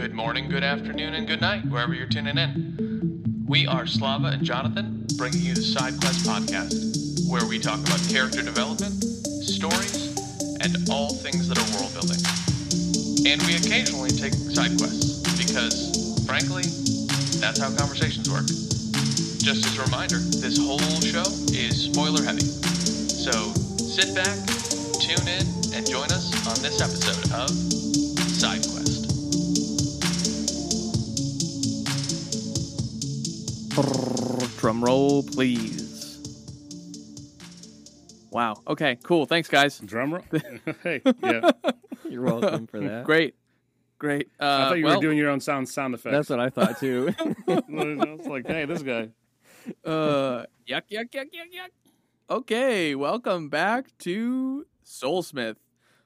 Good morning, good afternoon, and good night, wherever you're tuning in. We are Slava and Jonathan, bringing you the Side Quest podcast, where we talk about character development, stories, and all things that are world building. And we occasionally take side quests, because, frankly, that's how conversations work. Just as a reminder, this whole show is spoiler heavy. So sit back, tune in, and join us on this episode of Side Drum roll, please. Wow. Okay, cool. Thanks, guys. Drum roll. hey, yeah. You're welcome for that. Great. Great. Uh, I thought you well, were doing your own sound sound effects. That's what I thought too. it's like, hey, this guy. Uh, yuck, yuck, yuck, yuck, yuck. Okay, welcome back to Soulsmith.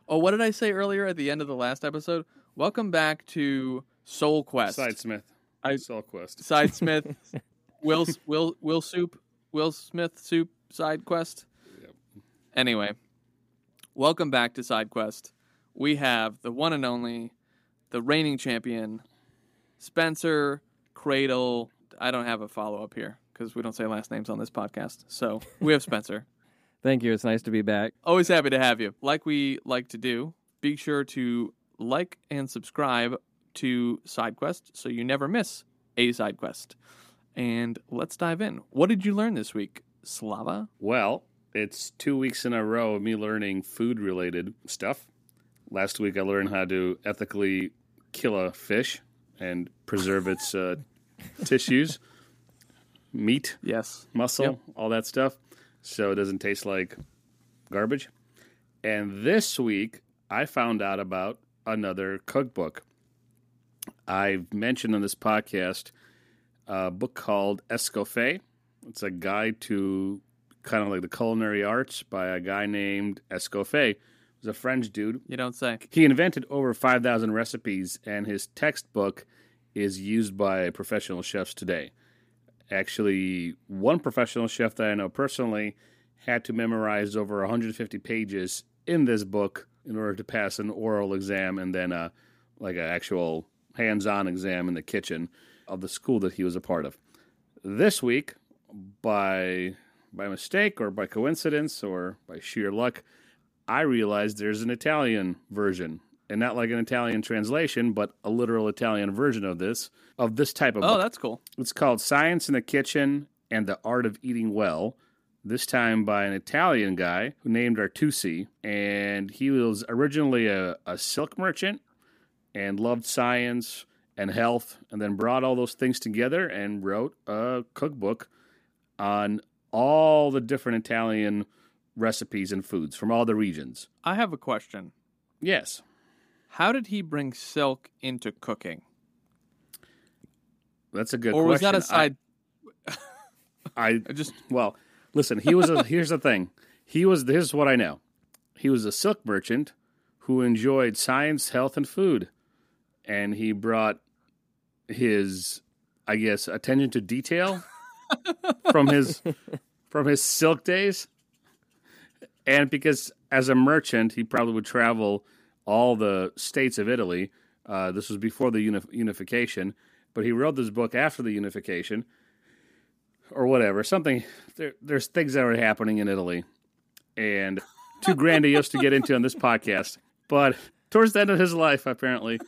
Oh, what did I say earlier at the end of the last episode? Welcome back to Soul Quest. Sidesmith. I- Soul Quest. Sidesmith. Will Will Will Soup Will Smith Soup Side Quest. Yep. Anyway, welcome back to Side Quest. We have the one and only, the reigning champion, Spenser Cradle. I don't have a follow up here because we don't say last names on this podcast. So we have Spenser. Thank you. It's nice to be back. Always happy to have you. Like we like to do, be sure to like and subscribe to SideQuest so you never miss a side quest. And let's dive in. What did you learn this week, Slava? Well, it's two weeks in a row of me learning food related stuff. Last week I learned how to ethically kill a fish and preserve its uh, tissues, meat, Yes. muscle, Yep. all that stuff, so it doesn't taste like garbage. And this week, I found out about another cookbook. I've mentioned on this podcast a book called Escoffier. It's a guide to kind of like the culinary arts by a guy named Escoffier. He's a French dude. You don't say. He invented over 5,000 recipes, and his textbook is used by professional chefs today. Actually, one professional chef that I know personally had to memorize over 150 pages in this book in order to pass an oral exam and then uh, a like an actual hands-on exam in the kitchen of the school that he was a part of. This week, by by mistake or by coincidence or by sheer luck, I realized there's an Italian version, and not like an Italian translation, but a literal Italian version of this of this type of Oh, book. that's cool. It's called Science in the Kitchen and the Art of Eating Well. This time by an Italian guy who named Artusi, and he was originally a, a silk merchant and loved science and health, and then brought all those things together and wrote a cookbook on all the different Italian recipes and foods from all the regions. I have a question. Yes. How did he bring silk into cooking? That's a good or was question. that a side? I, I I just Well, listen, he was a here's the thing. He was here's what I know. He was a silk merchant who enjoyed science, health, and food. And he brought his I guess attention to detail from his from his silk days. And because as a merchant, he probably would travel all the states of Italy. Uh, this was before the uni- unification, but he wrote this book after the unification or whatever. Something there, there's things that are happening in Italy, and too grandiose to get into on this podcast. But towards the end of his life, apparently,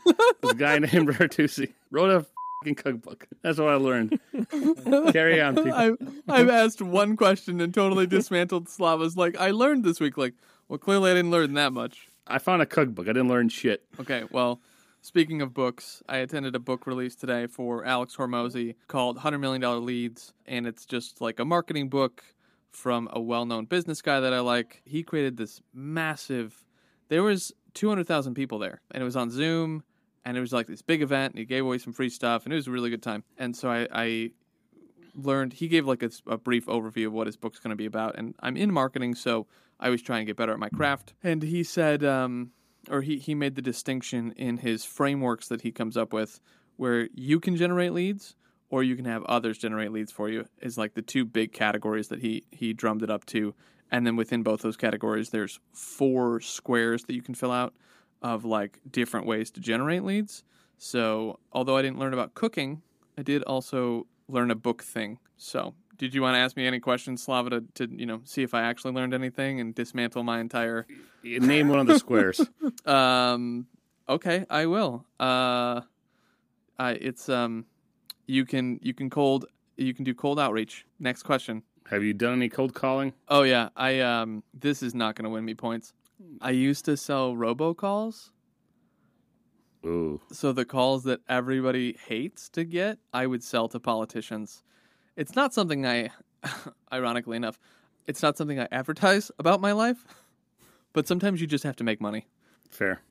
this guy named Bertuzzi wrote a fing cookbook. That's what I learned. Carry on, people. I've, I've asked one question and totally dismantled Slava's. Like I learned this week. Like, well, clearly I didn't learn that much. I found a cookbook. I didn't learn shit. Okay, well, speaking of books, I attended a book release today for Alex Hormozi called $100 Million Leads, and it's just like a marketing book from a well known business guy that I like. He created this massive, there was 200,000 people there, and it was on Zoom, and it was like this big event, and he gave away some free stuff, and it was a really good time. And so I, I learned, he gave like a, a brief overview of what his book's going to be about, and I'm in marketing, so I was trying to get better at my craft. And he said, um, or he, he made the distinction in his frameworks that he comes up with where you can generate leads or you can have others generate leads for you is like the two big categories that he he drummed it up to and then within both those categories there's four squares that you can fill out of like different ways to generate leads So, although I didn't learn about cooking, I did also learn a book thing. So, did you want to ask me any questions, Slava, to, to you know see if I actually learned anything and dismantle my entire? Name one of the squares. Um, okay, I will. Uh, I it's um, you can you can cold you can do cold outreach. Next question. Have you done any cold calling? Oh yeah, I um, this is not going to win me points. I used to sell robocalls. Ooh. So the calls that everybody hates to get, I would sell to politicians. It's not something I, ironically enough, it's not something I advertise about my life, but sometimes you just have to make money. Fair.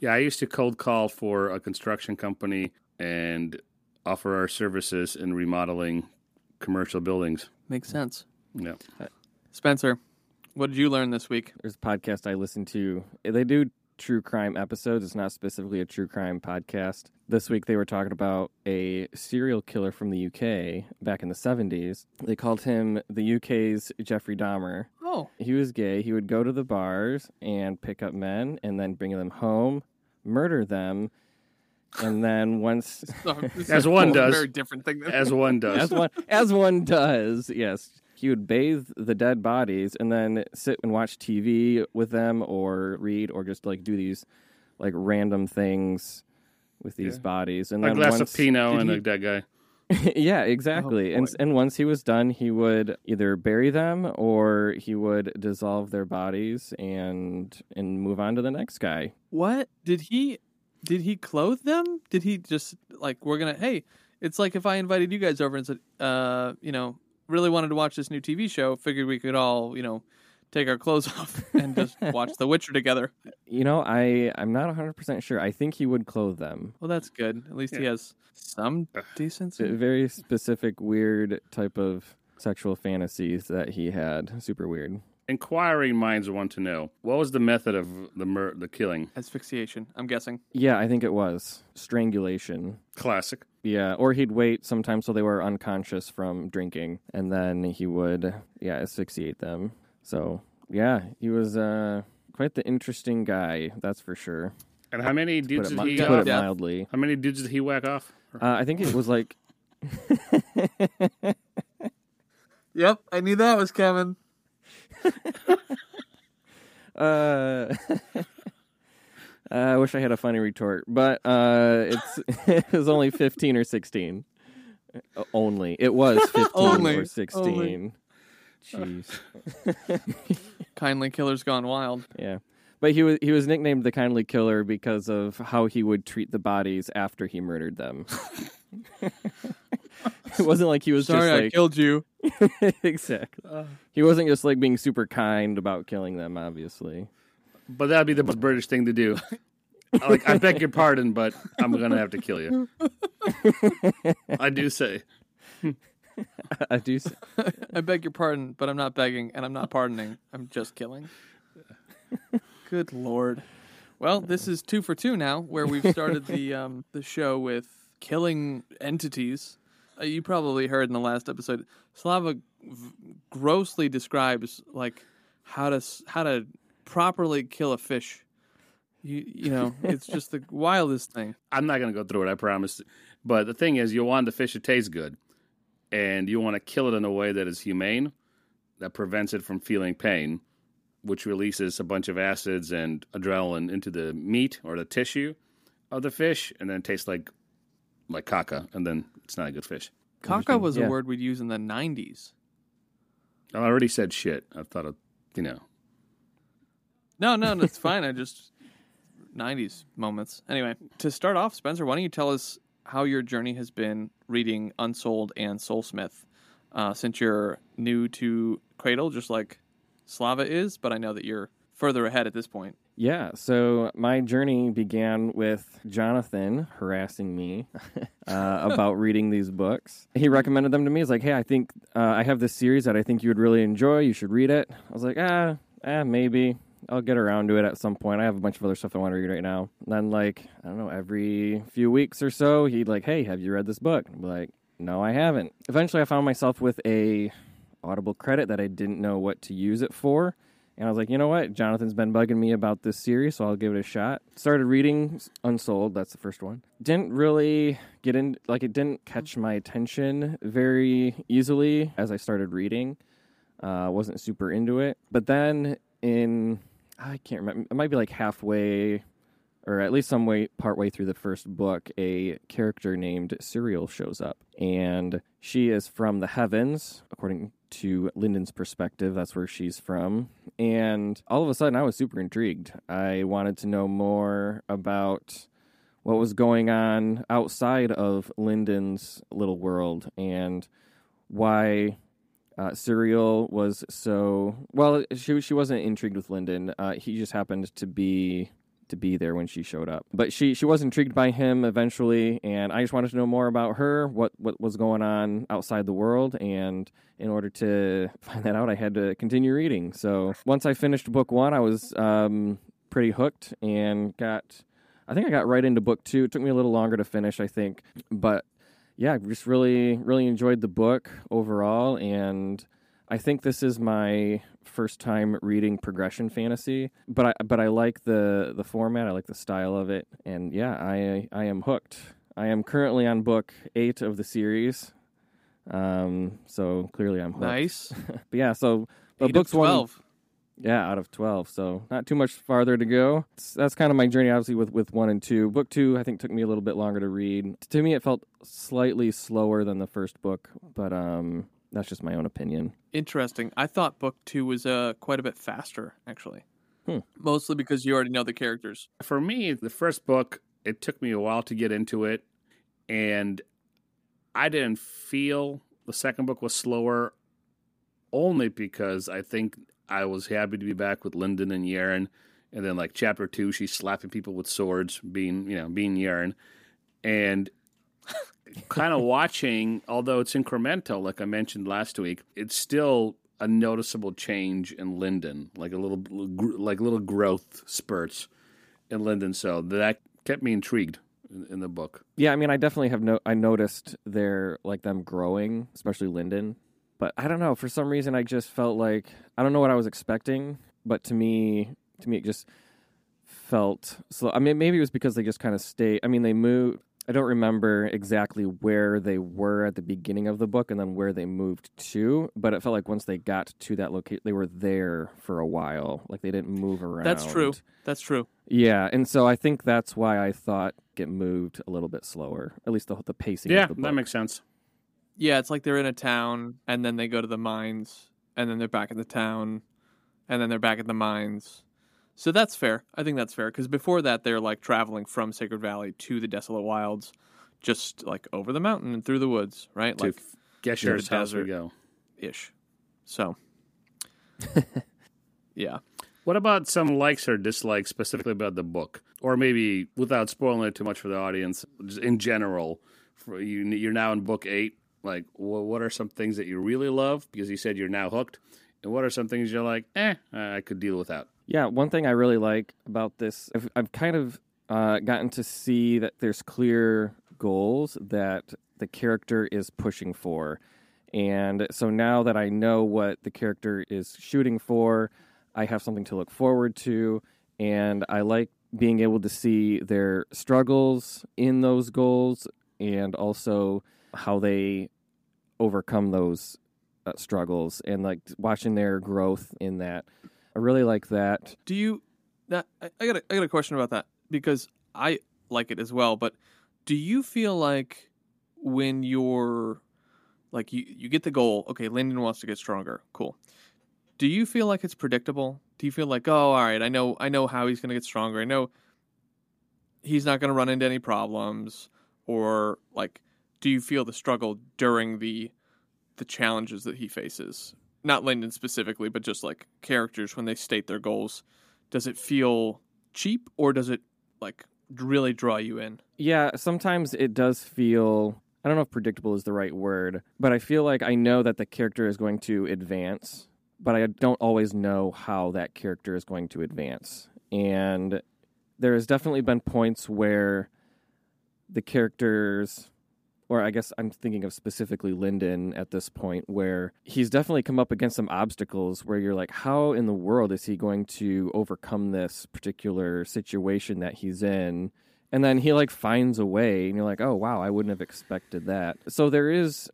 Yeah, I used to cold call for a construction company and offer our services in remodeling commercial buildings. Makes sense. Yeah. Uh, Spenser, what did you learn this week? There's a podcast I listen to. They do true crime episodes. It's not specifically a true crime podcast. This week they were talking about a serial killer from the UK back in the 70s. They called him the UK's Jeffrey Dahmer. Oh, He was gay. He would go to the bars and pick up men and then bring them home, murder them, and then once As one does. Very different thing. Than As one does. as one as one does, yes. He would bathe the dead bodies and then sit and watch TV with them or read or just like do these like random things with these Yeah. bodies and a then glass once, of Pinot and he- a dead guy. yeah, exactly. Oh, and and once he was done, he would either bury them or he would dissolve their bodies and and move on to the next guy. what did he? Did he clothe them? Did he just like we're gonna? Hey, it's like if I invited you guys over and said, uh, you know, really wanted to watch this new TV show. Figured we could all, you know, take our clothes off and just watch The Witcher together. You know, I I'm not 100% sure. I think he would clothe them. Well, that's good. At least he has some decency. very specific weird type of sexual fantasies that he had. Super weird. Inquiring minds want to know what was the method of the mur- the killing? Asphyxiation. I'm guessing. Yeah, I think it was strangulation. Classic. Yeah, or he'd wait sometimes till they were unconscious from drinking, and then he would, yeah, asphyxiate them. So, yeah, he was uh, quite the interesting guy, that's for sure. And how many To put dudes it, did mi- he? put Uh, it Yeah. mildly. how many dudes did he whack off? Uh, I think it was like, Yep, I knew that was coming. uh, I wish I had a funny retort, but uh, it's it was only fifteen or sixteen. Uh, Only it was fifteen Only, or sixteen. Jeez. Kindly Killer's Gone Wild. Yeah. But he was he was nicknamed the kindly killer because of how he would treat the bodies after he murdered them. it wasn't like he was Sorry, just I like killed you. exactly. He wasn't just like being super kind about killing them. Obviously, But that'd be the most British thing to do. like, I beg your pardon, but I'm gonna have to kill you. I do say. I do. s- I beg your pardon, but I'm not begging and I'm not pardoning. I'm just killing. Good lord. Well, this is two for two now, where we've started the um, the show with killing entities. Uh, you probably heard in the last episode, Slava v- grossly describes like how to how to properly kill a fish. You you know, it's just the wildest thing. I'm not gonna go through it. I promise. But the thing is, you want the fish to taste good, and you want to kill it in a way that is humane, that prevents it from feeling pain, which releases a bunch of acids and adrenaline into the meat or the tissue of the fish, and then tastes like like caca, and then it's not a good fish. Caca was Yeah. a word we'd use in the '90s. I already said shit. I thought of, you know. No, no, that's fine. I just 90s moments. Anyway, to start off, Spenser, why don't you tell us how your journey has been reading Unsouled and Soulsmith uh, since you're new to Cradle, just like Slava is, but I know that you're further ahead at this point. Yeah. So my journey began with Jonathan harassing me uh, about reading these books. He recommended them to me. He's like, "Hey, I think uh, I have this series that I think you would really enjoy. You should read it." I was like, "Ah, ah, maybe." I'll get around to it at some point. I have a bunch of other stuff I want to read right now. And then, like, I don't know, every few weeks or so, he'd like, "Hey, have you read this book?" I'm like, "No, I haven't." Eventually, I found myself with a Audible credit that I didn't know what to use it for, And I was like, you know what? Jonathan's been bugging me about this series, so I'll give it a shot. Started reading Unsouled. That's the first one. Didn't really get in, like, it didn't catch my attention very easily as I started reading. Uh, wasn't super into it. But then in, I can't remember, it might be like halfway or at least some way part way through the first book, a character named Suriel shows up. And she is from the heavens, according to Lindon's perspective. That's where she's from. And all of a sudden, I was super intrigued. I wanted to know more about what was going on outside of Lindon's little world and why uh, was so well. She she wasn't intrigued with Lindon. Uh, he just happened to be to be there when she showed up. But she she was intrigued by him eventually, and I just wanted to know more about her, what what was going on outside the world, and in order to find that out, I had to continue reading. So once I finished book one, I was um, pretty hooked and got. I think I got right into book two. It took me a little longer to finish, I think, but yeah, I just really really enjoyed the book overall, and I think this is my first time reading progression fantasy, but I but I like the the format. I like the style of it, and yeah, I I am hooked. I am currently on book eight of the series, um, so clearly I'm hooked. Nice. but yeah, so but Eight books one, 12. yeah, out of twelve, so not too much farther to go. It's- that's kind of my journey, obviously, with with one and two. Book two, I think, took me a little bit longer to read. To me, it felt slightly slower than the first book, but um, that's just my own opinion. Interesting. I thought book two was uh, quite a bit faster, actually. Hmm. Mostly because you already know the characters. For me, the first book, it took me a while to get into it, and I didn't feel the second book was slower only because I think I was happy to be back with Lindon and Yerin. And then like chapter two, she's slapping people with swords, being you know, being Yerin. And kind of watching, although it's incremental, like I mentioned last week, it's still a noticeable change in Lindon, like a little like little growth spurts in Lindon. So that kept me intrigued in, the book. Yeah, I mean, I definitely have no. I noticed their like them growing, especially Lindon. But I don't know. For some reason, I just felt like I don't know what I was expecting. But to me, to me, it just felt slow. I mean, maybe it was because they just kind of stayed. I mean, they moved. I don't remember exactly where they were at the beginning of the book and then where they moved to, but it felt like once they got to that location, they were there for a while. Like they didn't move around. That's true. That's true. Yeah, and so I think that's why I thought it moved a little bit slower. At least the the pacing. Yeah, of the book. that makes sense. Yeah, it's like they're in a town and then they go to the mines and then they're back in the town and then they're back at the mines. So that's fair. I think that's fair because before that they're like traveling from Sacred Valley to the Desolate Wilds, just like over the mountain and through the woods, right? To Like Gesher's the house we go. ish. So, yeah. What about some likes or dislikes specifically about the book, or maybe without spoiling it too much for the audience, just in general? For you, you're now in book eight. Like, wh- what are some things that you really love because you said you're now hooked, and what are some things you're like, eh, I could deal without? Yeah, one thing I really like about this, I've, I've kind of uh, gotten to see that there's clear goals that the character is pushing for. And so now that I know what the character is shooting for, I have something to look forward to. And I like being able to see their struggles in those goals and also how they overcome those uh, struggles and like watching their growth in that. I really like that. Do you? That I, I got a, I got a question about that because I like it as well. But do you feel like when you're like you you get the goal? Okay, Lindon wants to get stronger. Cool. Do you feel like it's predictable? Do you feel like oh, all right, I know I know how he's going to get stronger. I know he's not going to run into any problems, or like, do you feel the struggle during the the challenges that he faces? Not Lindon specifically, but just like characters when they state their goals. Does it feel cheap or does it like really draw you in? Yeah, sometimes it does feel I don't know if predictable is the right word, but I feel like I know that the character is going to advance, but I don't always know how that character is going to advance. And there has definitely been points where the characters or I guess I'm thinking of specifically Lindon at this point, where he's definitely come up against some obstacles where you're like, how in the world is he going to overcome this particular situation that he's in? And then he like finds a way, and you're like, oh wow, I wouldn't have expected that. So there is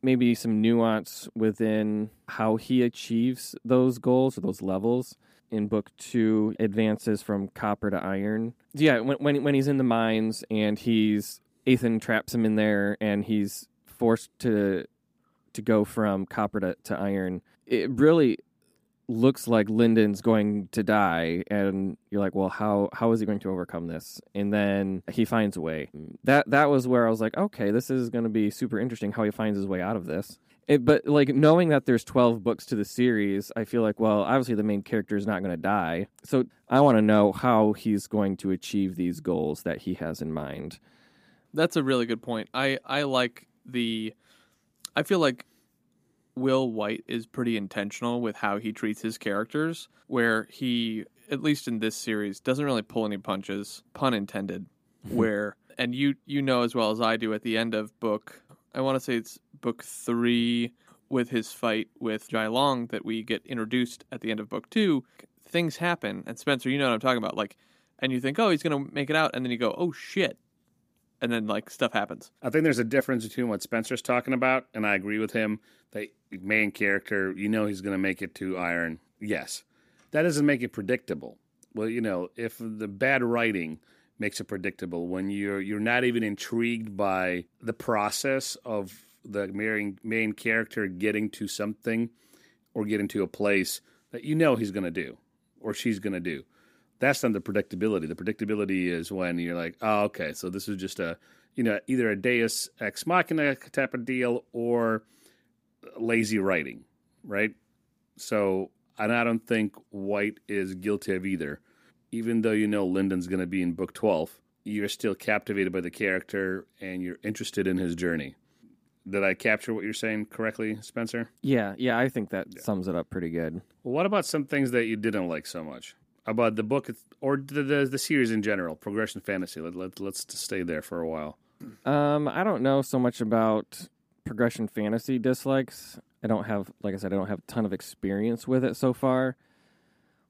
maybe some nuance within how he achieves those goals or those levels in book two advances from copper to iron yeah when, when when he's in the mines and he's eithan traps him in there and he's forced to to go from copper to, to iron it really looks like Lindon's going to die, and you're like, well, how how is he going to overcome this? And then he finds a way. That that was where I was like, okay, this is going to be super interesting how he finds his way out of this. It, but like knowing that there's 12 books to the series, I feel like, well, obviously the main character is not going to die. So I want to know how he's going to achieve these goals that he has in mind. That's a really good point. I I like the. I feel like Will Wight is pretty intentional with how he treats his characters, where he, at least in this series, doesn't really pull any punches, pun intended. where and you you know as well as I do at the end of book, I want to say it's book three with his fight with Jai Long that we get introduced at the end of book two. Things happen, and Spenser, you know what I'm talking about, like, and you think, oh, he's gonna make it out, and then you go, oh shit, and then like stuff happens. I think there's a difference between what Spenser's talking about, and I agree with him. The main character, you know, he's going to make it to Iron. Yes, that doesn't make it predictable. Well, you know, if the bad writing makes it predictable when you're you're not even intrigued by the process of the main main character getting to something or getting to a place that you know he's going to do or she's going to do that's not the predictability. The predictability is when you're like, oh, okay, so this is just a, you know, either a Deus ex machina type of deal or lazy writing, right? So, and I don't think Wight is guilty of either. Even though you know Lindon's going to be in book 12, you're still captivated by the character and you're interested in his journey. Did I capture what you're saying correctly, Spenser? Yeah, yeah, I think that yeah. sums it up pretty good. Well, what about some things that you didn't like so much? About the book or the, the, the series in general, Progression Fantasy. Let, let, let's stay there for a while. Um, I don't know so much about Progression Fantasy dislikes. I don't have, like I said, I don't have a ton of experience with it so far.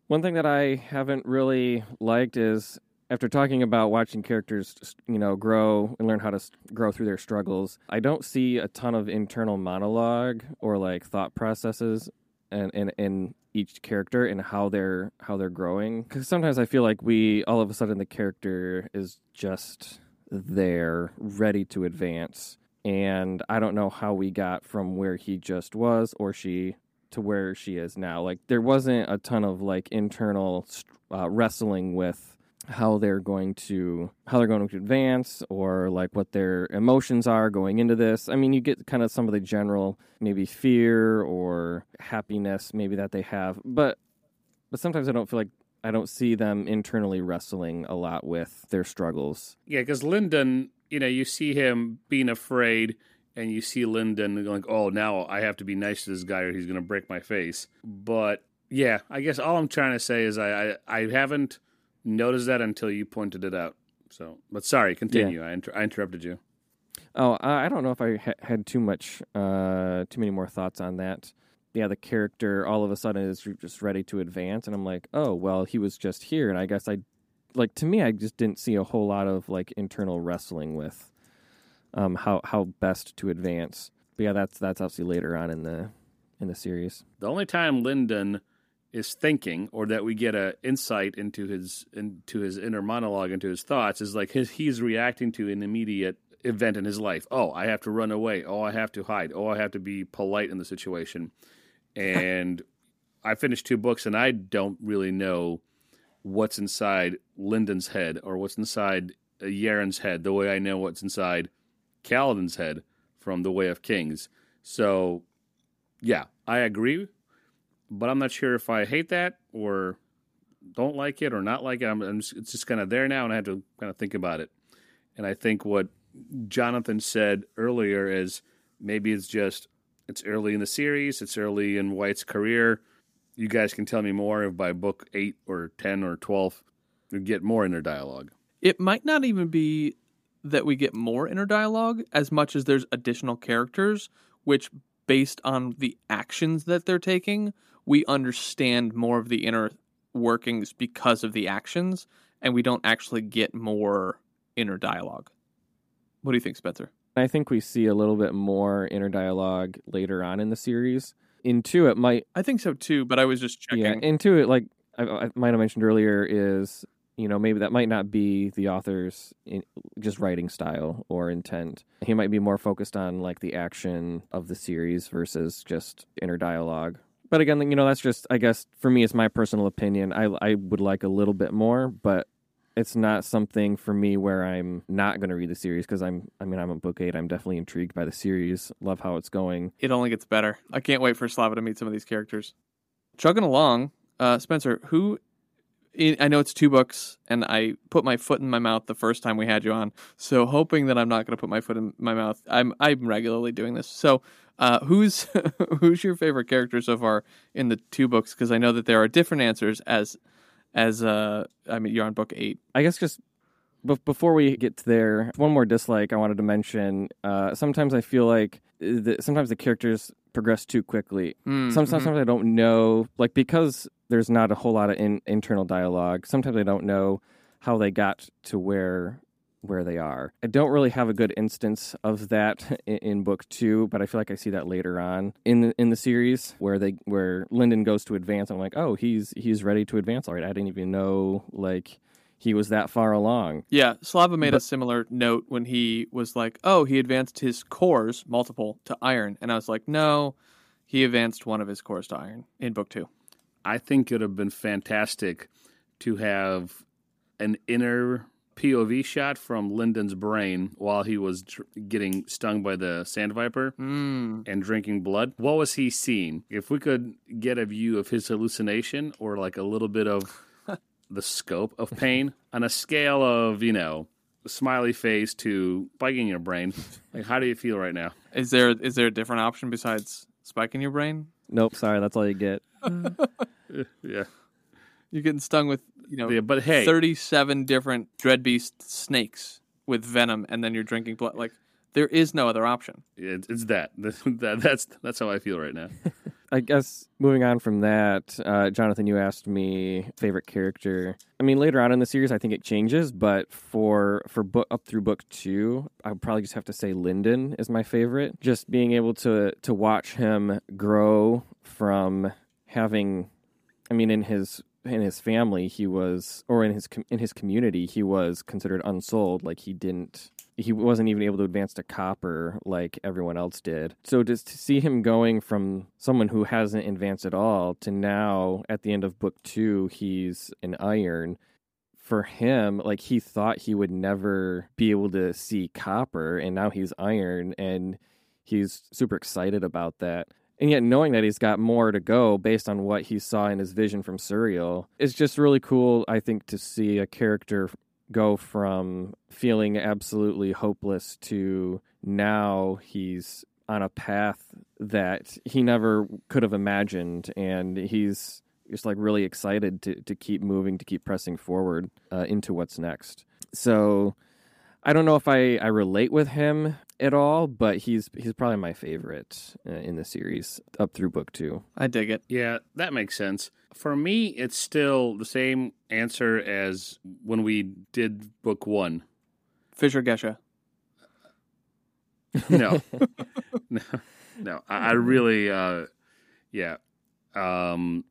One thing that I haven't really liked is after talking about watching characters, you know, grow and learn how to grow through their struggles, I don't see a ton of internal monologue or like thought processes and in, in each character and how they're how they're growing because sometimes i feel like we all of a sudden the character is just there ready to advance and i don't know how we got from where he just was or she to where she is now. Like there wasn't a ton of like internal uh, wrestling with how they're going to how they're going to advance or like what their emotions are going into this. I mean, you get kind of some of the general maybe fear or happiness maybe that they have, but but sometimes I don't feel like I don't see them internally wrestling a lot with their struggles. Yeah, because Lindon, you know, you see him being afraid, and you see Lindon going, "Oh, now I have to be nice to this guy, or he's going to break my face." But yeah, I guess all I'm trying to say is I I, I haven't noticed that until you pointed it out. So, but sorry, continue. Yeah. I, inter- I interrupted you. Oh, I don't know if I ha- had too much, uh, too many more thoughts on that. Yeah, the character all of a sudden is just ready to advance, and I'm like, oh, well, he was just here, and I guess I, like, to me, I just didn't see a whole lot of like internal wrestling with, um, how how best to advance. But yeah, that's that's obviously later on in the in the series. The only time Lindon is thinking or that we get a insight into his into his inner monologue into his thoughts is like his, he's reacting to an immediate event in his life. Oh i have to run away. Oh i have to hide. Oh i have to be polite in the situation. And i finished two books and i don't really know what's inside lindon's head or what's inside Yerin's head the way i know what's inside Kaladin's head from the way of kings. So yeah i agree but I'm not sure if I hate that or don't like it or not like it. I'm, I'm just, it's just kind of there now, and I have to kind of think about it. And I think what Jonathan said earlier is maybe it's just it's early in the series, it's early in Wight's career. You guys can tell me more if by book eight or ten or twelve we get more in their dialogue. It might not even be that we get more inner dialogue as much as there's additional characters, which, based on the actions that they're taking, we understand more of the inner workings because of the actions, and we don't actually get more inner dialogue. What do you think, Spenser? I think we see a little bit more inner dialogue later on in the series. In two, it might I think so too, but I was just checking. Yeah, into it, like I, I might have mentioned earlier, is you know maybe that might not be the author's in, just writing style or intent. He might be more focused on like the action of the series versus just inner dialogue. But again, you know, that's just I guess for me, it's my personal opinion. I I would like a little bit more, but it's not something for me where I'm not going to read the series because I'm I mean I'm a book eight. I'm definitely intrigued by the series. Love how it's going. It only gets better. I can't wait for Slava to meet some of these characters. Chugging along, uh, Spenser, who I know it's two books, and I put my foot in my mouth the first time we had you on. So hoping that I'm not going to put my foot in my mouth. I'm I'm regularly doing this. So uh, who's who's your favorite character so far in the two books? Because I know that there are different answers as as uh I mean you're on book eight. I guess just before we get to there, one more dislike I wanted to mention. Uh, sometimes I feel like the, sometimes the characters progress too quickly. Mm, Sometimes, mhm. sometimes I don't know, like because there's not a whole lot of in, internal dialogue. Sometimes I don't know how they got to where where they are. I don't really have a good instance of that in, in book two, but I feel like I see that later on in the in the series where they where Lindon goes to advance. I'm like, oh, he's he's ready to advance. All right, I didn't even know like he was that far along. Yeah, Slava made a similar note when he was like, "Oh, he advanced his cores multiple to iron," and I was like, "No, he advanced one of his cores to iron in book two. I think it would have been fantastic to have an inner POV shot from Lindon's brain while he was dr- getting stung by the sand viper Mm. and drinking blood. What was he seeing? If we could get a view of his hallucination or like a little bit of the scope of pain on a scale of, you know, smiley face to spiking your brain, like how do you feel right now? Is there is there a different option besides spiking your brain? Nope, sorry, that's all you get. Yeah. You're getting stung with you know Yeah, but hey, 37 different dreadbeast snakes with venom, and then you're drinking blood. Like there is no other option. it, it's that. that. That's that's how I feel right now. I guess moving on from that, uh, Jonathan, you asked me favorite character. I mean, later on in the series, I think it changes, but for for book up through book two, I would probably just have to say Lindon is my favorite. Just being able to to watch him grow from having, I mean, in his in his family, he was, or in his com- in his community, he was considered unsouled. Like he didn't he wasn't even able to advance to copper like everyone else did. So just to see him going from someone who hasn't advanced at all to now at the end of book two, he's an iron. For him, like he thought he would never be able to see copper, and now he's iron, and he's super excited about that. And yet, knowing that he's got more to go based on what he saw in his vision from Suriel, it's just really cool, I think, to see a character go from feeling absolutely hopeless to now he's on a path that he never could have imagined and he's just like really excited to, to keep moving to keep pressing forward uh, into what's next. So i don't know if i, I relate with him at all but he's he's probably my favorite uh, in the series up through book two I dig it. Yeah, that makes sense. For me, it's still the same answer as when we did book one. Fisher Gesha. No, no, no. I, I really, uh, yeah, um,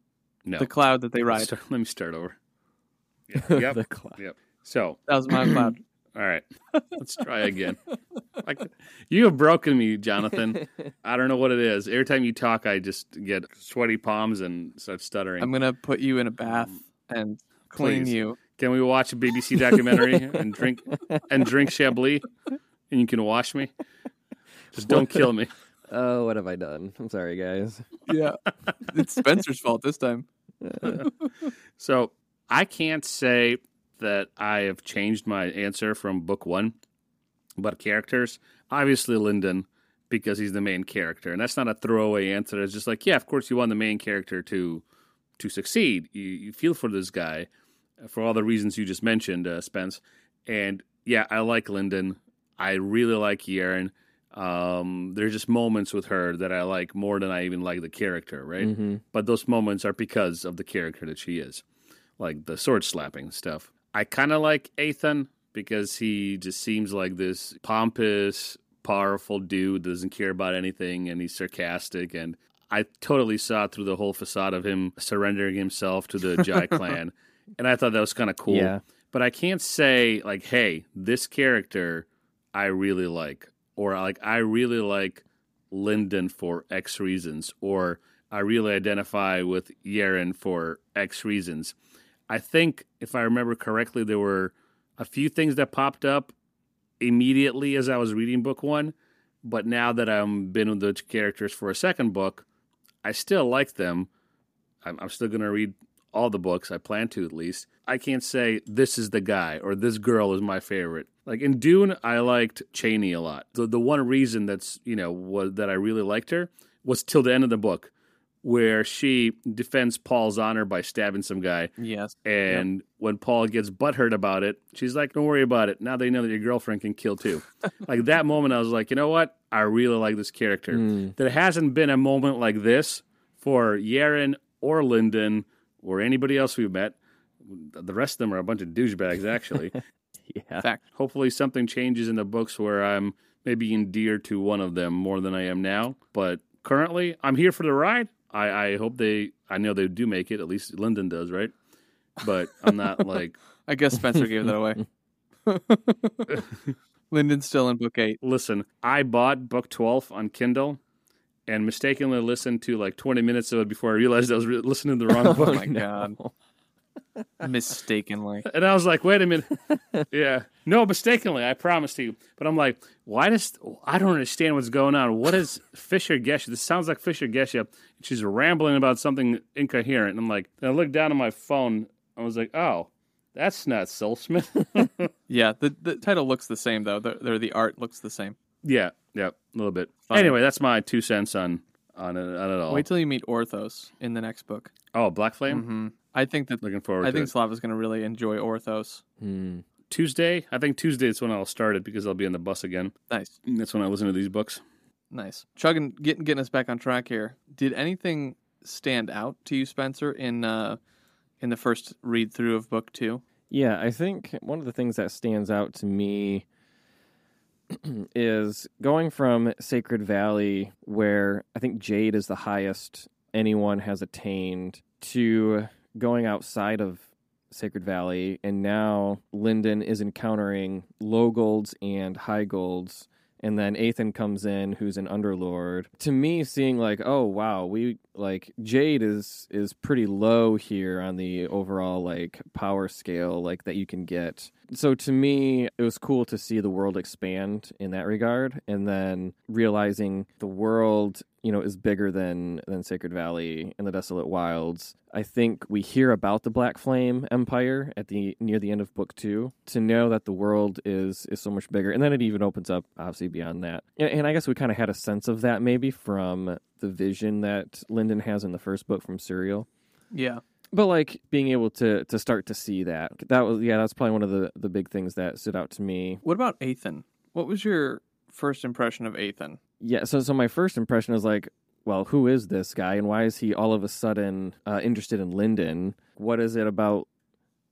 no. The cloud that they ride. Start- let me start over. Yeah, yep. The cloud. Yep. So, That was my cloud. All right, let's try again. Like, you have broken me, Jonathan. I don't know what it is. Every time you talk, I just get sweaty palms and start stuttering. I'm gonna put you in a bath mm. and clean Please. you. Can we watch a BBC documentary and drink and drink Chablis, and you can wash me? Just don't kill me. oh what have i done i'm sorry guys Yeah, it's Spenser's fault this time. So I can't say that I have changed my answer from book one, but characters obviously Lindon because he's the main character, and that's not a throwaway answer. It's just like, yeah, of course you want the main character to to succeed. You, you feel for this guy for all the reasons you just mentioned, uh, Spence, and yeah, I like Lindon. I really like Yerin. Um, there's just moments with her that I like more than I even like the character, right? Mm-hmm. But those moments are because of the character that she is, like the sword slapping stuff. I kind of like Eithan because he just seems like this pompous, powerful dude that doesn't care about anything and he's sarcastic and I totally saw through the whole facade of him surrendering himself to the Jai clan and I thought that was kind of cool. Yeah. But I can't say like, hey, this character I really like or like I really like Lindon for X reasons or I really identify with Yerin for X reasons. I think if I remember correctly there were a few things that popped up immediately as I was reading book one, but now that I'm been with the characters for a second book, I still like them. I'm, I'm still going to read all the books. I plan to at least. I can't say this is the guy or this girl is my favorite. Like in Dune, I liked Chani a lot. The the one reason that's you know was that I really liked her was till the end of the book, where she defends Paul's honor by stabbing some guy. Yes. And when Paul gets butthurt about it, she's like, "Don't worry about it. Now they know that your girlfriend can kill too." like that moment, I was like, "You know what? I really like this character." Mm. There hasn't been a moment like this for Yerin or Lindon or anybody else we've met. The rest of them are a bunch of douchebags, actually. Yeah. Fact. Hopefully, something changes in the books where I'm maybe endeared to one of them more than I am now. But currently, I'm here for the ride. I, I hope they. I know they do make it. At least Lindon does, right? But I'm not like I guess Spenser gave that away. Lindon's still in book eight. Listen, I bought book 12 on Kindle and mistakenly listened to like 20 minutes of it before I realized I was re- listening to the wrong book. Oh book. my god. Mistakenly. And I was like, wait a minute. yeah. No, mistakenly, I promise to you. But I'm like, why does, I don't understand what's going on. What is Fisher Gesha? This sounds like Fisher Gesha. She's rambling about something incoherent. And I'm like, then I looked down at my phone. I was like, oh, that's not Soul Smith. Yeah, the the title looks the same though. The, the, the art looks the same. yeah. Yeah. A little bit. Anyway, that's my two cents on, on it, on it all. Wait till you meet Orthos in the next book. oh, Black Flame? hmm I think that Looking forward I to think it. Slava's going to really enjoy Orthos. Mm. Tuesday. I think Tuesday is when I'll start it because I'll be on the bus again. Nice, That's when I listen to these books. nice. Chugging, getting getting us back on track here. Did anything stand out to you, Spenser, in uh, in the first read through of book two? Yeah, I think one of the things that stands out to me is going from Sacred Valley, where I think Jade is the highest anyone has attained, to going outside of Sacred Valley, and now Lindon is encountering low golds and high golds. And then Eithan comes in, who's an underlord. To me, seeing like, oh wow, we like Jade is is pretty low here on the overall like power scale like that you can get. So to me, it was cool to see the world expand in that regard, and then realizing the world, you know, is bigger than than Sacred Valley and the Desolate Wilds. I think we hear about the Black Flame Empire at the near the end of book two. To know that the world is is so much bigger, and then it even opens up obviously beyond that. And, and I guess we kind of had a sense of that maybe from the vision that Lindon has in the first book from Suriel. Yeah, but like being able to to start to see that that was yeah that's probably one of the the big things that stood out to me. What about Eithan? What was your first impression of Eithan? yeah so so my first impression is like well who is this guy and why is he all of a sudden uh, interested in Lindon? What is it about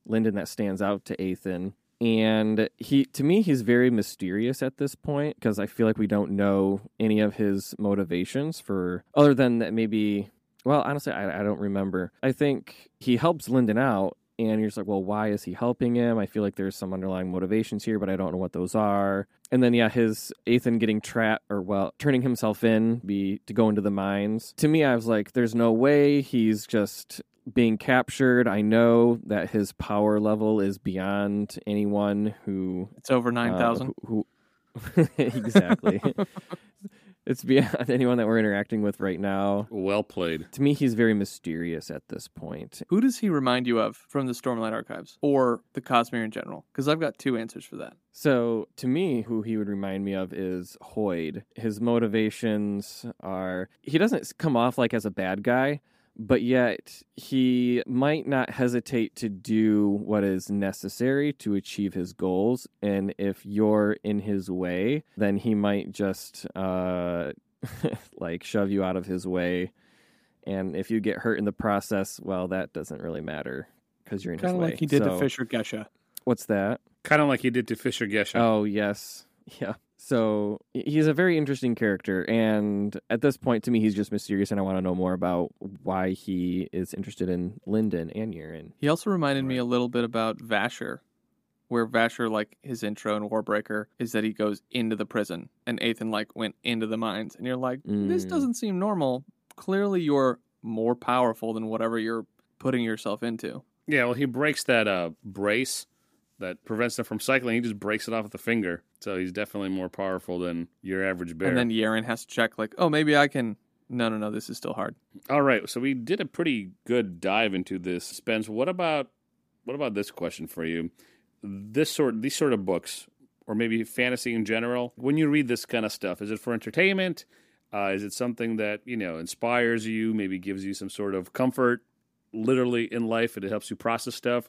Lindon that stands out to Eithan and he to me he's very mysterious at this point because I feel like we don't know any of his motivations for other than that maybe well honestly I, I don't remember. I think he helps Lindon out and you're just like well why is he helping him? I feel like there's some underlying motivations here but I don't know what those are. And then yeah his Eithan getting trapped or well turning himself in be to go into the mines. To me I was like there's no way he's just being captured. I know that his power level is beyond anyone who It's over uh, nine thousand. who, who exactly. it's beyond anyone that we're interacting with right now. Well played. To me, he's very mysterious at this point. Who does he remind you of from the Stormlight Archives or the Cosmere in general? Because I've got two answers for that. So, to me, who he would remind me of is Hoid. His motivations are he doesn't come off like as a bad guy, but yet he might not hesitate to do what is necessary to achieve his goals. And if you're in his way, then he might just uh, like shove you out of his way. And if you get hurt in the process, well, that doesn't really matter because you're in Kind his way. Kind of like he did So- to Fisher Gesha. What's that? Kind of like he did to Fisher Gesha. Oh, yes. Yeah. So he's a very interesting character. And at this point, to me, he's just mysterious. And I want to know more about why he is interested in Lindon and Yerin. He also reminded me a little bit about Vasher, where Vasher, like his intro in Warbreaker, is that he goes into the prison and Eithan like went into the mines. And you're like, this Mm. doesn't seem normal. Clearly, you're more powerful than whatever you're putting yourself into. Yeah, well, he breaks that uh, brace that prevents them from cycling. He just breaks it off with the finger. So he's definitely more powerful than your average bear. And then Yerin has to check, like, oh, maybe I can. No, no, no, this is still hard. All right, so we did a pretty good dive into this. Spence, what about what about this question for you? This sort these sort of books, or maybe fantasy in general. When you read this kind of stuff, is it for entertainment? Uh, is it something that you know inspires you? Maybe gives you some sort of comfort, literally in life, and it helps you process stuff,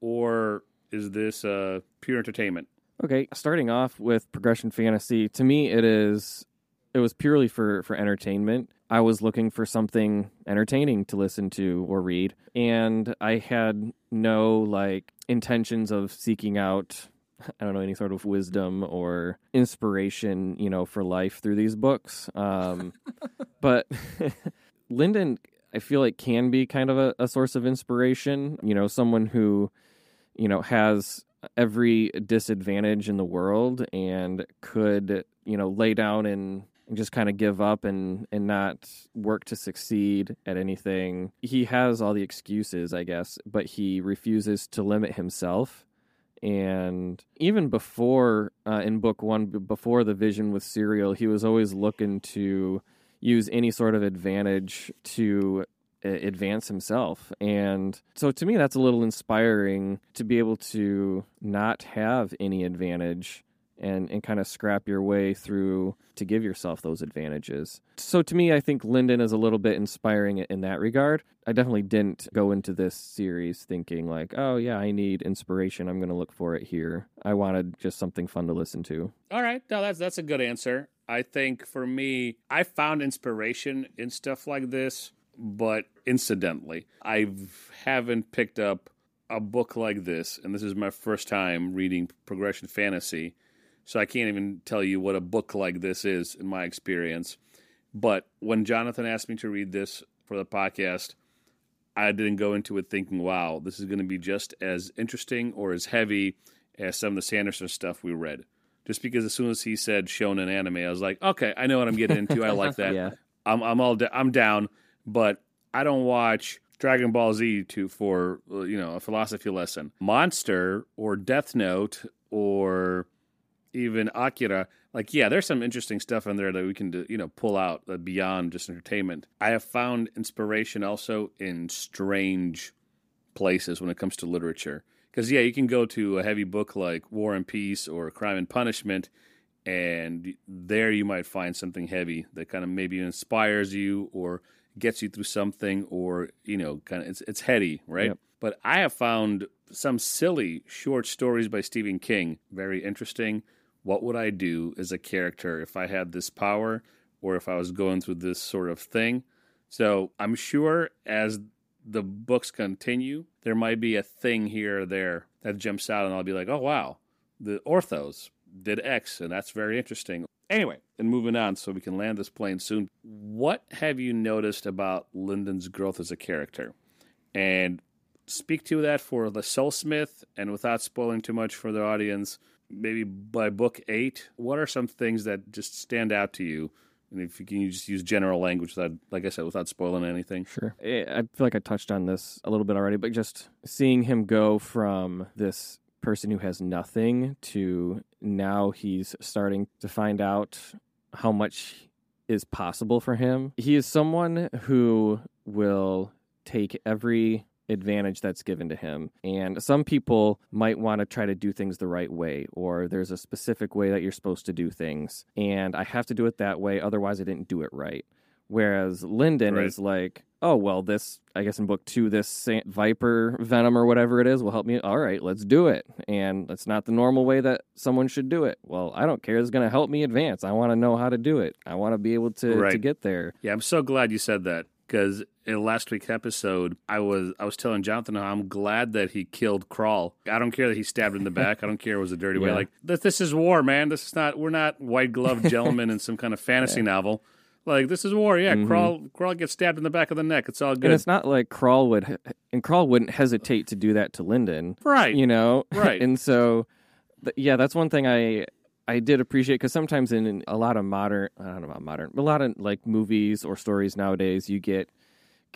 or is this uh, pure entertainment? Okay, starting off with progression fantasy, to me it is it was purely for for entertainment. I was looking for something entertaining to listen to or read, and I had no like intentions of seeking out I don't know any sort of wisdom or inspiration, you know, for life through these books. Um, but Lindon, I feel like can be kind of a, a source of inspiration. You know, someone who you know has every disadvantage in the world and could you know lay down and just kind of give up and and not work to succeed at anything. He has all the excuses i guess but he refuses to limit himself. And even before uh, in book one before the vision with Suriel he was always looking to use any sort of advantage to advance himself. And so to me, that's a little inspiring to be able to not have any advantage and, and kind of scrap your way through to give yourself those advantages. So to me, I think Lindon is a little bit inspiring in that regard. I definitely didn't go into this series thinking like, oh yeah, I need inspiration. I'm going to look for it here. I wanted just something fun to listen to. All right, no, that's that's a good answer. I think for me, I found inspiration in stuff like this, but incidentally, I haven't picked up a book like this, and this is my first time reading progression fantasy, so I can't even tell you what a book like this is in my experience. But when Jonathan asked me to read this for the podcast, I didn't go into it thinking, wow, this is going to be just as interesting or as heavy as some of the Sanderson stuff we read. Just because as soon as he said shonen anime, I was like, okay, I know what I'm getting into. I like that. Yeah. I'm I'm all da- I'm down, but I don't watch Dragon Ball Z to for uh, you know a philosophy lesson. Monster or Death Note or even Akira, like yeah, there's some interesting stuff in there that we can you know pull out uh, beyond just entertainment. I have found inspiration also in strange places when it comes to literature. Because yeah, you can go to a heavy book like War and Peace or Crime and Punishment, and there you might find something heavy that kind of maybe inspires you or gets you through something, or you know, kind of it's it's heady, right? Yep. But I have found some silly short stories by Stephen King very interesting. What would I do as a character if I had this power, or if I was going through this sort of thing? So I'm sure as the books continue, there might be a thing here or there that jumps out, and I'll be like, oh, wow, the orthos did X, and that's very interesting. Anyway, and moving on so we can land this plane soon. What have you noticed about Lindon's growth as a character? And speak to that for the Soulsmith, and without spoiling too much for the audience, maybe by book eight, what are some things that just stand out to you? And if you can you just use general language, that, like I said, without spoiling anything. Sure. I feel like I touched on this a little bit already, but just seeing him go from this person who has nothing to now he's starting to find out how much is possible for him. He is someone who will take every advantage that's given to him. And some people might want to try to do things the right way, or there's a specific way that you're supposed to do things. And I have to do it that way, otherwise, I didn't do it right. Whereas Lindon Right. is like, oh well, this I guess in book two, this viper venom or whatever it is will help me. All right, let's do it. And it's not the normal way that someone should do it. Well, I don't care. It's going to help me advance. I want to know how to do it. I want to be able to to get there. Yeah, I'm so glad you said that because in last week's episode, I was I was telling Jonathan how I'm glad that he killed Kral. I don't care that he stabbed him in the back. I don't care it was a dirty way. Like this, this is war, man. This is not. We're not white gloved gentlemen in some kind of fantasy novel. Like this is war. Yeah, mm-hmm. Kral Kral gets stabbed in the back of the neck. It's all good. And it's not like Kral would, and Kral wouldn't hesitate to do that to Lindon. right. you know Right. and so th- yeah that's one thing i i did appreciate because sometimes in, in a lot of modern i don't know about modern but a lot of like movies or stories nowadays you get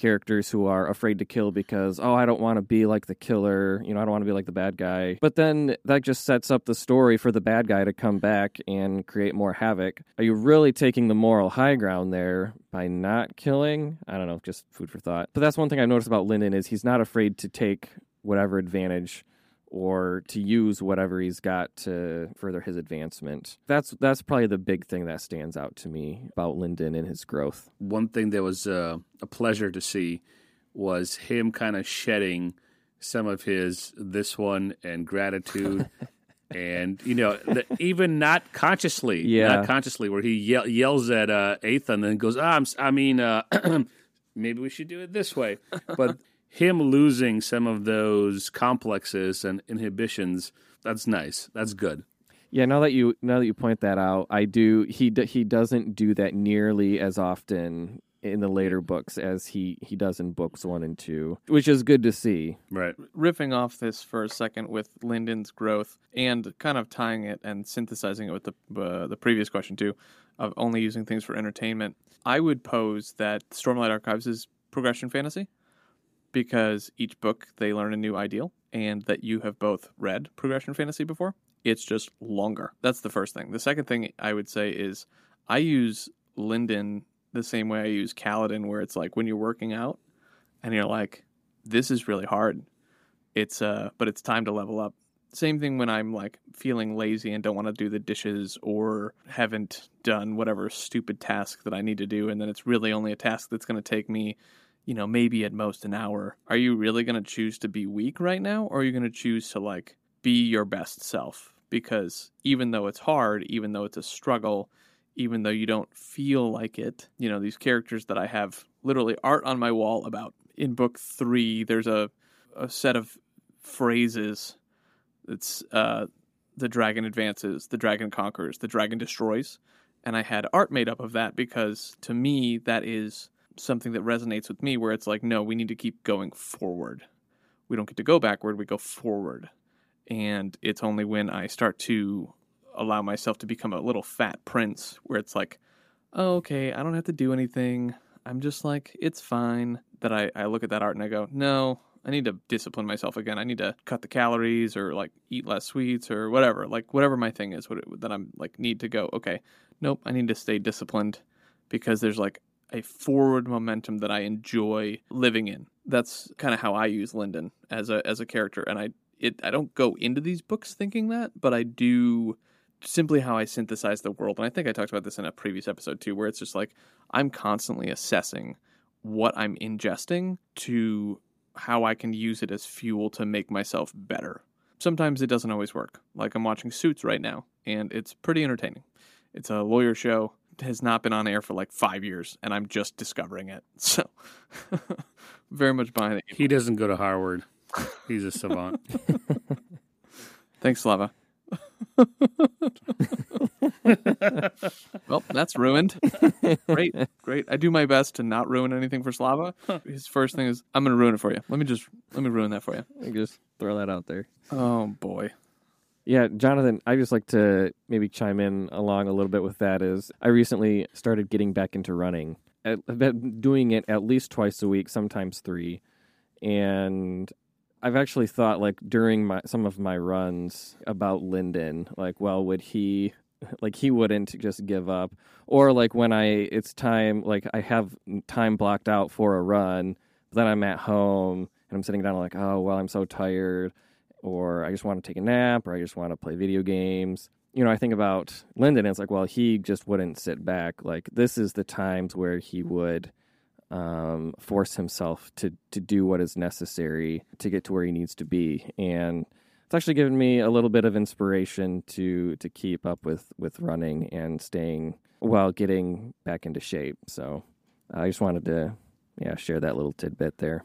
characters who are afraid to kill because oh i don't want to be like the killer you know i don't want to be like the bad guy. But then that just sets up the story for the bad guy to come back and create more havoc. Are you really taking the moral high ground there by not killing? I don't know just food for thought. But that's one thing i've noticed about lindon is he's not afraid to take whatever advantage or to use whatever he's got to further his advancement. That's that's probably the big thing that stands out to me about Lindon and his growth. One thing that was uh, a pleasure to see was him kind of shedding some of his this one and gratitude. And you know, the, even not consciously, Yeah. not consciously, where he yell, yells at uh, Eithan and then goes, ah, I'm, I mean, uh, maybe we should do it this way. But him losing some of those complexes and inhibitions, that's nice. That's good. Yeah, now that you now that you point that out, I do he he doesn't do that nearly as often in the later books as he he does in books 1 and 2, which is good to see. Right. riffing off this for a second with Lindon's growth and kind of tying it and synthesizing it with the uh, the previous question too of only using things for entertainment. I would pose that Stormlight Archives is progression fantasy because each book they learn a new ideal and that you have both read progression fantasy before. It's just longer. That's the first thing. The second thing I would say is I use Lindon the same way I use Kaladin where it's like when you're working out and you're like this is really hard it's uh but it's time to level up same thing when i'm like feeling lazy and don't want to do the dishes or haven't done whatever stupid task that i need to do and then it's really only a task that's going to take me you know maybe at most an hour are you really going to choose to be weak right now or are you going to choose to like be your best self because even though it's hard even though it's a struggle even though you don't feel like it you know these characters that i have literally art on my wall about in book three there's a a set of phrases. It's uh, the dragon advances, the dragon conquers, the dragon destroys, and I had art made up of that because to me that is something that resonates with me. Where it's like, no, we need to keep going forward. We don't get to go backward; we go forward. And it's only when I start to allow myself to become a little fat prince, where it's like, oh, okay, I don't have to do anything. I'm just like, it's fine. That I, I look at that art and I go, no, I need to discipline myself again. I need to cut the calories or like eat less sweets or whatever. Like whatever my thing is, what it, that I'm like need to go. Okay, nope. I need to stay disciplined because there's like a forward momentum that I enjoy living in. That's kind of how I use Lindon as a as a character, and I it I don't go into these books thinking that, but I do simply how I synthesize the world. And I think I talked about this in a previous episode too, where it's just like I'm constantly assessing what I'm ingesting to how I can use it as fuel to make myself better. Sometimes it doesn't always work. Like I'm watching Suits right now, and it's pretty entertaining. It's a lawyer show. It has not been on air for like five years, and I'm just discovering it. So, very much behind it. He doesn't go to Harvard. He's a savant. Thanks, Slava. well, that's ruined. Great, great. I do my best to not ruin anything for Slava. His first thing is, I'm going to ruin it for you. Let me just let me ruin that for you. I just throw that out there. Oh boy. Yeah, Jonathan, I just like to maybe chime in along a little bit with that is I recently started getting back into running. I've been doing it at least twice a week, sometimes three. And I've actually thought like during my some of my runs about Lindon, like, well, would he like he wouldn't just give up. Or like when I it's time like I have time blocked out for a run, then I'm at home and I'm sitting down like, oh well I'm so tired or I just want to take a nap, or I just want to play video games. You know, I think about Lindon, and it's like, well, he just wouldn't sit back. Like, this is the times where he would um, force himself to to do what is necessary to get to where he needs to be, and it's actually given me a little bit of inspiration to to keep up with with running and staying while getting back into shape. So I just wanted to yeah share that little tidbit there.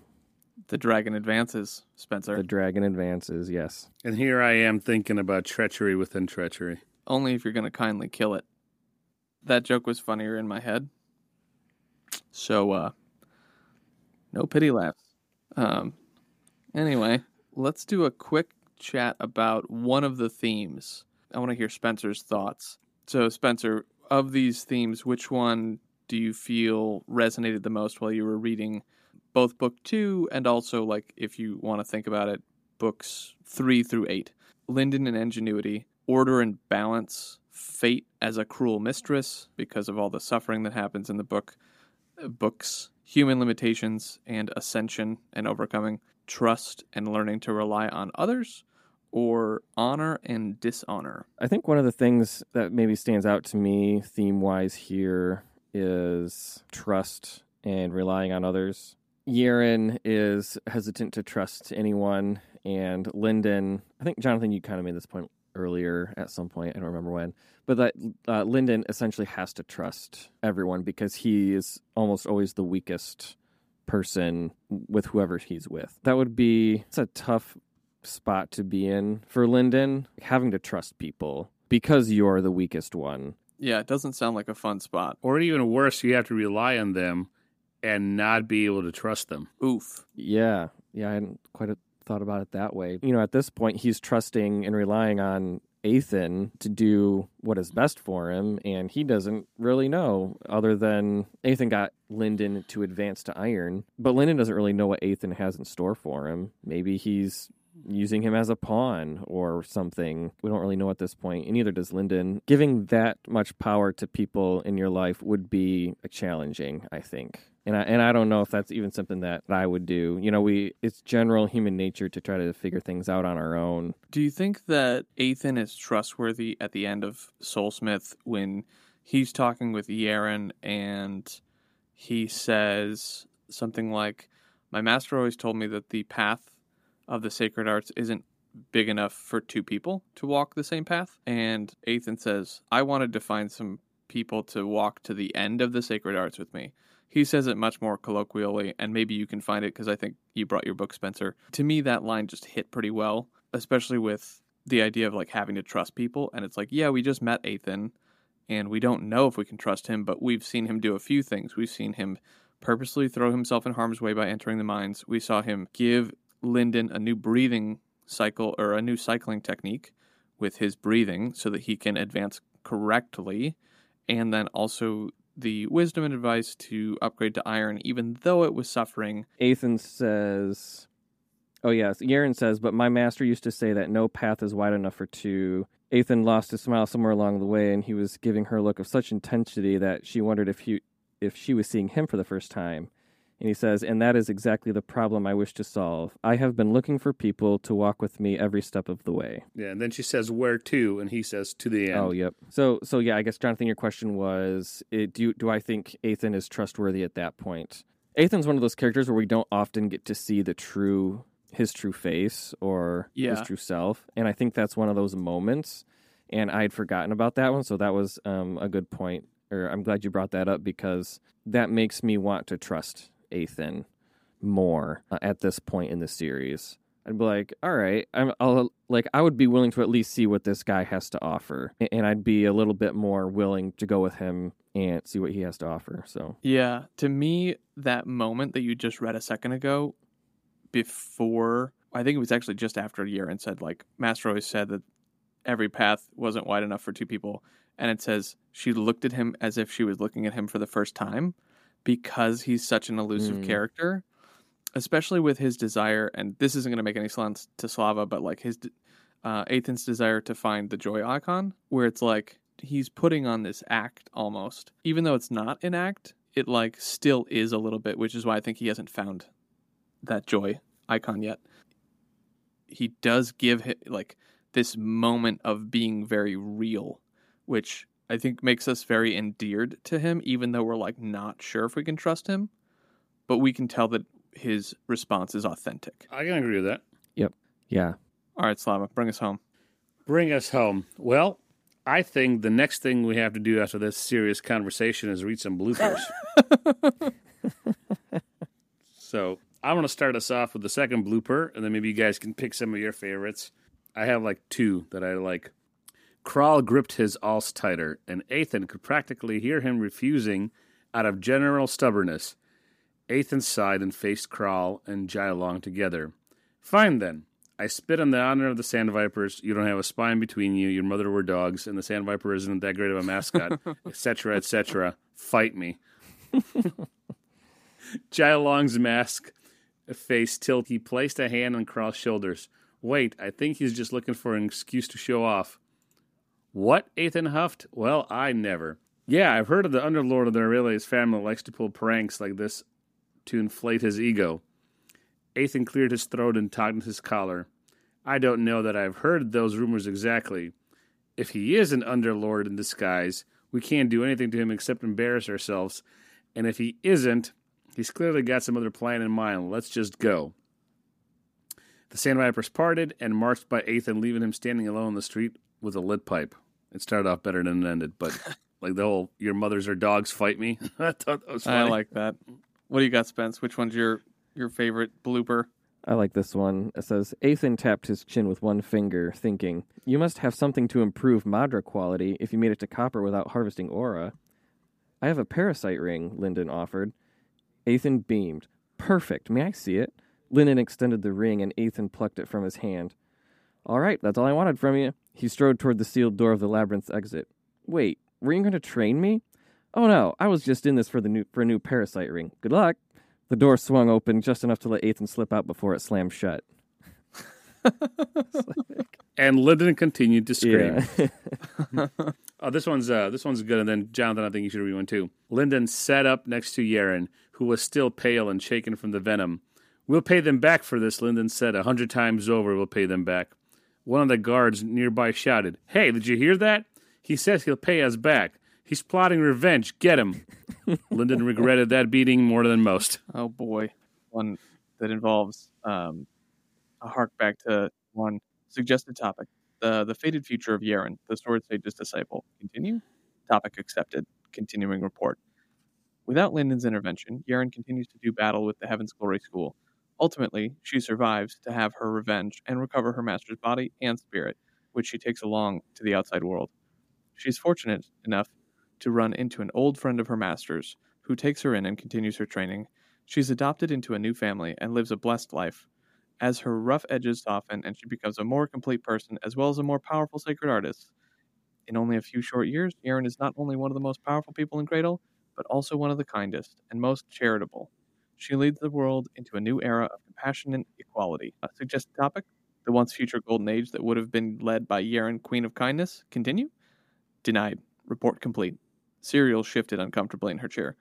The dragon advances, Spenser. The dragon advances, yes. And here I am thinking about treachery within treachery. Only if you're going to kindly kill it. That joke was funnier in my head. So, uh, no pity laughs. Um, anyway, let's do a quick chat about one of the themes. I want to hear Spenser's thoughts. So, Spenser, of these themes, which one do you feel resonated the most while you were reading both book two and also, like, if you want to think about it, books three through eight? Lindon and Ingenuity, Order and Balance, Fate as a Cruel Mistress, because of all the suffering that happens in the book, uh, books, Human Limitations and Ascension and Overcoming, Trust and Learning to Rely on Others, or Honor and Dishonor. I think one of the things that maybe stands out to me theme wise here is trust and relying on others. Yerin is hesitant to trust anyone, and Lindon. I think Jonathan, you kind of made this point earlier at some point. I don't remember when, but that uh, Lindon essentially has to trust everyone because he is almost always the weakest person with whoever he's with. That would be it's a tough spot to be in for Lindon, having to trust people because you're the weakest one. Yeah, it doesn't sound like a fun spot. Or even worse, you have to rely on them and not be able to trust them. Oof. Yeah, yeah, I hadn't quite thought about it that way. You know, at this point, he's trusting and relying on Eithan to do what is best for him, and he doesn't really know other than Eithan got Lindon to advance to iron, but Lindon doesn't really know what Eithan has in store for him. Maybe he's using him as a pawn or something. We don't really know at this point, and neither does Lindon. Giving that much power to people in your life would be challenging, I think. And I and I don't know if that's even something that I would do. You know, we it's general human nature to try to figure things out on our own. Do you think that Eithan is trustworthy at the end of Soulsmith when he's talking with Yerin and he says something like, My master always told me that the path of the sacred arts isn't big enough for two people to walk the same path. And Eithan says, I wanted to find some people to walk to the end of the sacred arts with me. He says it much more colloquially, and maybe you can find it because I think you brought your book, Spenser. To me, that line just hit pretty well, especially with the idea of like having to trust people. And it's like, yeah, we just met Eithan, and we don't know if we can trust him, but we've seen him do a few things. We've seen him purposely throw himself in harm's way by entering the mines. We saw him give Lindon a new breathing cycle or a new cycling technique with his breathing so that he can advance correctly. And then also the wisdom and advice to upgrade to iron, even though it was suffering. Eithan says, Oh, yes. Yerin says, But my master used to say that no path is wide enough for two. Eithan lost his smile somewhere along the way, and he was giving her a look of such intensity that she wondered if he, if she was seeing him for the first time. And he says, And that is exactly the problem I wish to solve. I have been looking for people to walk with me every step of the way. Yeah, and then she says, Where to? And he says, To the end. Oh, yep. So, so yeah, I guess, Jonathan, your question was it, do, do I think Eithan is trustworthy at that point? Eithan's one of those characters where we don't often get to see the true his true face or Yeah. his true self, and I think that's one of those moments. And I had forgotten about that one, so that was um, a good point. Or I'm glad you brought that up because that makes me want to trust Eithan more uh, at this point in the series. I'd be like, all right, I'm, I'll like, I would be willing to at least see what this guy has to offer, and I'd be a little bit more willing to go with him and see what he has to offer. So, Yeah, to me, that moment that you just read a second ago, before I think it was actually just after a year, and said, like, Master always said that every path wasn't wide enough for two people. And it says she looked at him as if she was looking at him for the first time because he's such an elusive Mm. character, especially with his desire. And this isn't going to make any sense to Slava, but like his, uh, Eithan's desire to find the joy icon, where it's like he's putting on this act almost, even though it's not an act, it like still is a little bit, which is why I think he hasn't found that joy icon yet. He does give like this moment of being very real, which I think makes us very endeared to him, even though we're like not sure if we can trust him. but we can tell that his response is authentic. I can agree with that. Yep. Yeah. All right, Slava, bring us home. Bring us home. Well, I think the next thing we have to do after this serious conversation is read some bloopers. so I'm going to start us off with the second blooper, and then maybe you guys can pick some of your favorites. I have like two that I like. Kral gripped his alls tighter, and Eithan could practically hear him refusing out of general stubbornness. Eithan sighed and faced Kral and Jai Long together. Fine then. I spit on the honor of the Sand Vipers. You don't have a spine between you. Your mother were dogs, and the Sand Viper isn't that great of a mascot, etc., etc. Fight me. Jai Long's mask face tilt. He placed a hand on Kral's shoulders. Wait, I think he's just looking for an excuse to show off. What? Eithan huffed. Well, I never. Yeah, I've heard of the underlord of the Arelius family likes to pull pranks like this to inflate his ego. Eithan cleared his throat and tightened his collar. I don't know that I've heard those rumors exactly. If he is an underlord in disguise, we can't do anything to him except embarrass ourselves. And if he isn't, he's clearly got some other plan in mind. Let's just go. The Sand Vipers parted and marched by Eithan, leaving him standing alone in the street with a lit pipe. It started off better than it ended, but like the whole "your mothers or dogs fight me." I thought that was funny. I like that. What do you got, Spence? Which one's your your favorite blooper? I like this one. It says Eithan tapped his chin with one finger, thinking, You must have something to improve Madra quality if you made it to copper without harvesting aura. I have a parasite ring, Lindon offered. Eithan beamed. Perfect. May I see it? Lindon extended the ring and Eithan plucked it from his hand. All right, that's all I wanted from you. He strode toward the sealed door of the labyrinth's exit. Wait, were you going to train me? Oh no, I was just in this for the new for a new parasite ring. Good luck. The door swung open just enough to let Eithan slip out before it slammed shut. And Lindon continued to scream. Yeah. Oh, this one's uh, this one's good. And then Jonathan, I think you should read one too. Lindon sat up next to Yerin, who was still pale and shaken from the venom. We'll pay them back for this, Lindon said. A hundred times over, we'll pay them back. One of the guards nearby shouted, "Hey, did you hear that? He says he'll pay us back. He's plotting revenge. Get him." Lindon regretted that beating more than most. Oh boy, one that involves um, a hark back to one suggested topic: the the fated future of Yerin, the Sword Sage's disciple. Continue. Topic accepted. Continuing report. Without Lindon's intervention, Yerin continues to do battle with the Heaven's Glory School. Ultimately, she survives to have her revenge and recover her master's body and spirit, which she takes along to the outside world. She is fortunate enough to run into an old friend of her master's, who takes her in and continues her training. She's adopted into a new family and lives a blessed life. As her rough edges soften and she becomes a more complete person as well as a more powerful sacred artist. In only a few short years, Yerin is not only one of the most powerful people in Cradle, but also one of the kindest and most charitable. She leads the world into a new era of compassion and equality. A suggested topic? The once future golden age that would have been led by Yerin, Queen of Kindness? Continue? Denied. Report complete. Suriel shifted uncomfortably in her chair.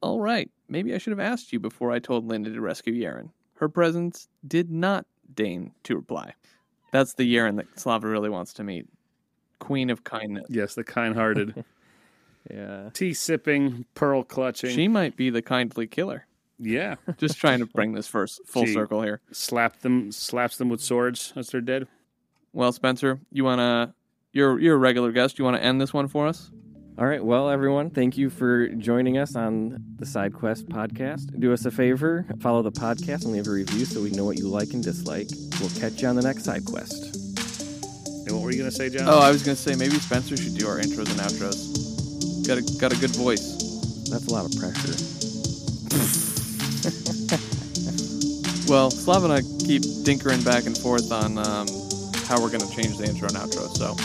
All right, maybe I should have asked you before I told Lindon to rescue Yerin. Her presence did not deign to reply. That's the Yerin that Slava really wants to meet. Queen of Kindness. Yes, the kind-hearted, yeah. tea sipping, pearl clutching. She might be the kindly killer. Yeah, Just trying to bring this first full She- circle here. slap them, slaps them with swords as they're dead. Well, Spenser, you wanna you're you're a regular guest. You wanna end this one for us? All right. Well, everyone, thank you for joining us on the Side Quest podcast. Do us a favor, follow the podcast and leave a review so we know what you like and dislike. We'll catch you on the next Side Quest. And what were you gonna say, John? Oh, I was gonna say maybe Spenser should do our intros and outros. Got a got a good voice. That's a lot of pressure. Well, Slav and I keep dinkering back and forth on um, how we're gonna change the intro and outro. So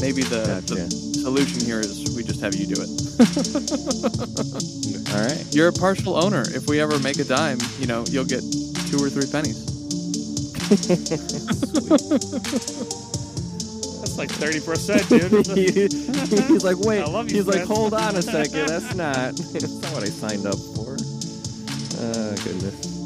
maybe the, Gotcha. the solution here is we just have you do it. All right. You're a partial owner. If we ever make a dime, you know you'll get two or three pennies. That's like thirty percent, dude. he's like, wait. I love you, he's like, hold on a second. That's not. That's not what I signed up for. Oh goodness.